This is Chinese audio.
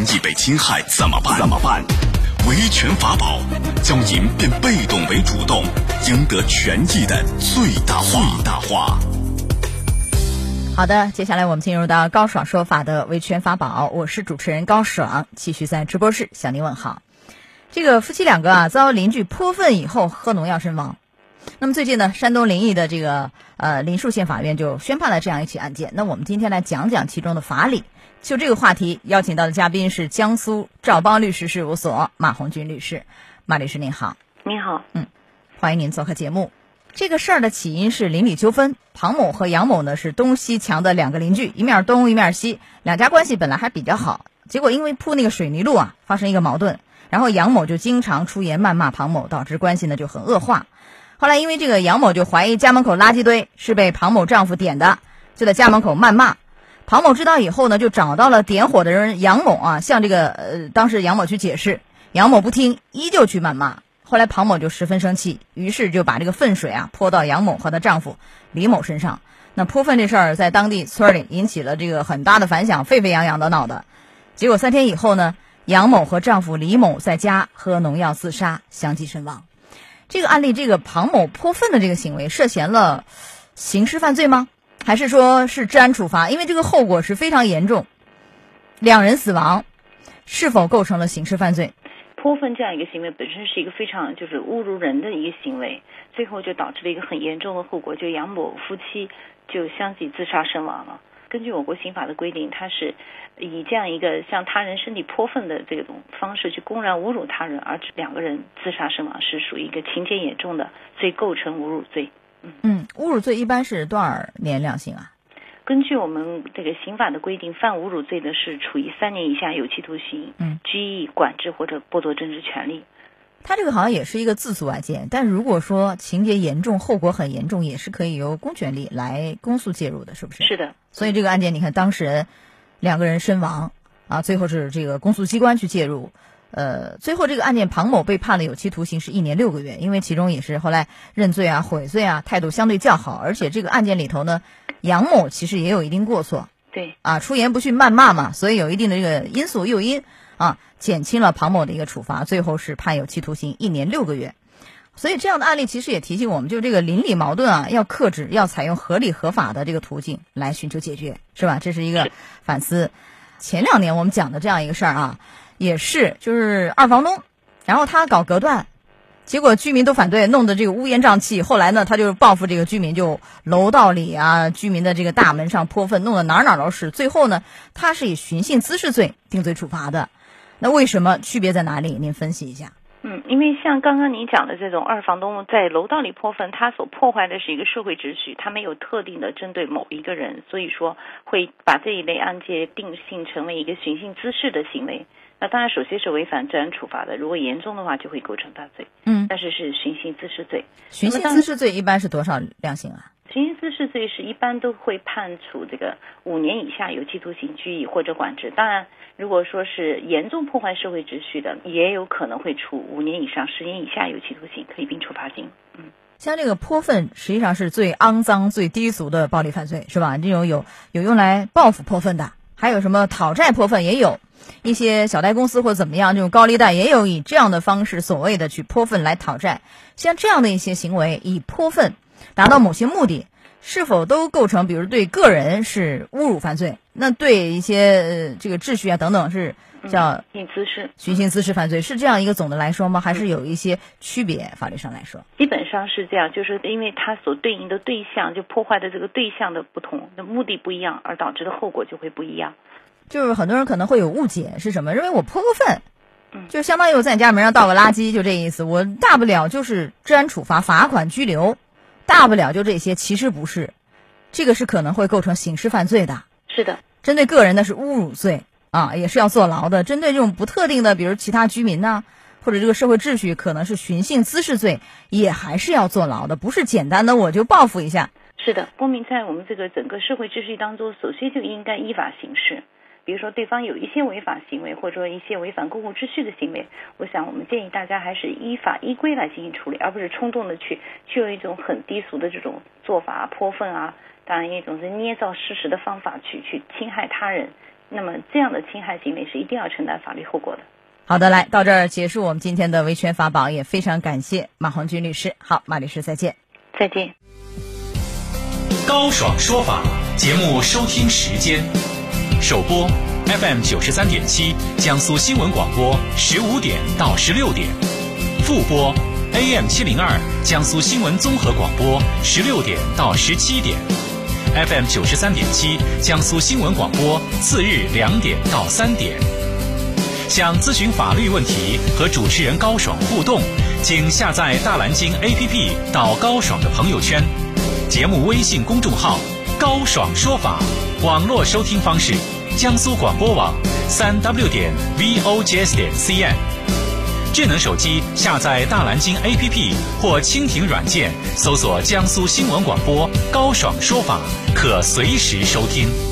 权益被侵害怎么办？怎么办？维权法宝，教您变被动为主动，赢得权益的最大化。最大化。好的，接下来我们进入到高爽说法的维权法宝，我是主持人高爽，继续在直播室向您问好。这个夫妻两个啊，遭邻居泼粪以后喝农药身亡。那么最近呢，山东临沂的这个呃临沭县法院就宣判了这样一起案件。那我们今天来讲讲其中的法理。就这个话题，邀请到的嘉宾是江苏赵邦律师事务所马红军律师。马律师您好，您好，嗯，欢迎您做客节目。这个事儿的起因是邻里纠纷，庞某和杨某呢是东西墙的两个邻居，一面东一面西，两家关系本来还比较好，结果因为铺那个水泥路啊，发生一个矛盾，然后杨某就经常出言谩骂庞某，导致关系呢就很恶化。后来因为这个杨某就怀疑家门口垃圾堆是被庞某丈夫点的，就在家门口谩骂。庞某知道以后呢，就找到了点火的人杨某啊，向这个呃当时杨某去解释，杨某不听，依旧去谩骂。后来庞某就十分生气，于是就把这个粪水啊泼到杨某和她丈夫李某身上。那泼粪这事儿在当地村里引起了这个很大的反响，沸沸扬扬的闹的。结果三天以后呢，杨某和丈夫李某在家喝农药自杀，相继身亡。这个案例，这个庞某泼粪的这个行为涉嫌了刑事犯罪吗？还是说是治安处罚？因为这个后果是非常严重，两人死亡，是否构成了刑事犯罪？泼粪这样一个行为本身是一个非常就是侮辱人的一个行为，最后就导致了一个很严重的后果，就杨某夫妻就相继自杀身亡了。根据我国刑法的规定，他是以这样一个向他人身体泼粪的这种方式去公然侮辱他人，而两个人自杀身亡，是属于一个情节严重的，所以构成侮辱罪。嗯，侮辱罪一般是多少年量刑啊？根据我们这个刑法的规定，犯侮辱罪的是处以三年以下有期徒刑、嗯，拘役、管制或者剥夺政治权利。他这个好像也是一个自诉案件，但如果说情节严重、后果很严重，也是可以由公权力来公诉介入的，是不是？是的。所以这个案件，你看当事人两个人身亡啊，最后是这个公诉机关去介入。呃，最后这个案件，庞某被判了有期徒刑是一年六个月，因为其中也是后来认罪啊、悔罪啊，态度相对较好，而且这个案件里头呢，杨某其实也有一定过错，对，啊，出言不逊、谩骂嘛，所以有一定的这个因素诱因啊，减轻了庞某的一个处罚，最后是判有期徒刑一年六个月。所以这样的案例其实也提醒我们，就这个邻里矛盾啊，要克制，要采用合理合法的这个途径来寻求解决，是吧？这是一个反思。前两年我们讲的这样一个事儿啊。也是，就是二房东，然后他搞隔断，结果居民都反对，弄得这个乌烟瘴气。后来呢，他就报复这个居民，就楼道里啊，居民的这个大门上泼粪，弄得哪哪都是。最后呢，他是以寻衅滋事罪定罪处罚的。那为什么区别在哪里？您分析一下。嗯，因为像刚刚您讲的这种二房东在楼道里泼粪，他所破坏的是一个社会秩序，他没有特定的针对某一个人，所以说会把这一类案件定性成为一个寻衅滋事的行为。那当然，首先是违反治安处罚的，如果严重的话，就会构成大罪。嗯，但是是寻衅滋事罪。寻衅滋事罪一般是多少量刑啊？寻衅滋事罪是一般都会判处这个五年以下有期徒刑、拘役或者管制。当然，如果说是严重破坏社会秩序的，也有可能会处五年以上十年以下有期徒刑，可以并处罚金。嗯，像这个泼粪，实际上是最肮脏、最低俗的暴力犯罪，是吧？这种有有用来报复泼粪的，还有什么讨债泼粪也有。一些小贷公司或怎么样，这种高利贷也有以这样的方式所谓的去泼粪来讨债，像这样的一些行为，以泼粪达到某些目的，是否都构成？比如对个人是侮辱犯罪，那对一些呃这个秩序啊等等是叫寻衅滋事，寻衅滋事犯罪是这样一个总的来说吗？还是有一些区别？法律上来说，基本上是这样，就是因为它所对应的对象就破坏的这个对象的不同，那目的不一样，而导致的后果就会不一样。就是很多人可能会有误解，是什么？认为我泼个粪，就相当于我在你家门上倒个垃圾，就这意思。我大不了就是治安处罚、罚款、拘留，大不了就这些。其实不是，这个是可能会构成刑事犯罪的。是的，针对个人的是侮辱罪啊，也是要坐牢的。针对这种不特定的，比如其他居民呢，或者这个社会秩序，可能是寻衅滋事罪，也还是要坐牢的。不是简单的我就报复一下。是的，公民在我们这个整个社会秩序当中，首先就应该依法行事。比如说，对方有一些违法行为，或者说一些违反公共秩序的行为，我想我们建议大家还是依法依规来进行处理，而不是冲动的去去用一种很低俗的这种做法，泼粪啊，当然一种是捏造事实的方法去去侵害他人，那么这样的侵害行为是一定要承担法律后果的。好的，来到这儿结束我们今天的维权法宝，也非常感谢马红军律师。好，马律师再见。再见。高爽说法节目收听时间：首播 FM 九十三点七，江苏新闻广播十五点到十六点；复播 AM 七零二，江苏新闻综合广播十六点到十七点；FM 九十三点七，江苏新闻广播次日两点到三点。想咨询法律问题和主持人高爽互动，请下载大蓝鲸 APP 到高爽的朋友圈。节目微信公众号“高爽说法”，网络收听方式：江苏广播网三 w 点 V O J S 点 cn。智能手机下载大蓝鲸 APP 或蜻蜓软件，搜索江苏新闻广播“高爽说法”，可随时收听。